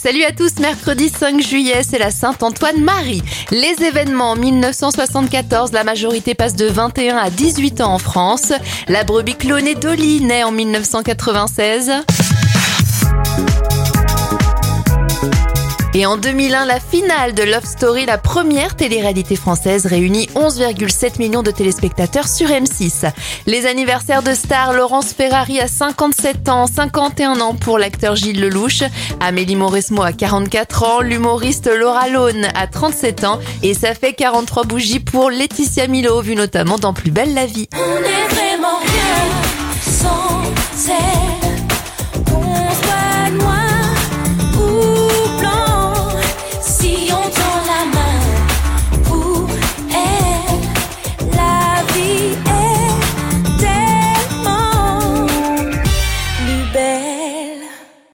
Salut à tous, mercredi 5 juillet, c'est la Saint-Antoine-Marie. Les événements, en 1974, la majorité passe de 21 à 18 ans en France. La brebis clonée Dolly naît en 1996. Et en 2001, la finale de Love Story, la première télé-réalité française, réunit 11,7 millions de téléspectateurs sur M6. Les anniversaires de stars, Laurence Ferrari à 57 ans, 51 ans pour l'acteur Gilles Lelouch, Amélie Mauresmo à 44 ans, l'humoriste Laura Lone à 37 ans, et ça fait 43 bougies pour Laetitia Milo, vue notamment dans Plus belle la vie.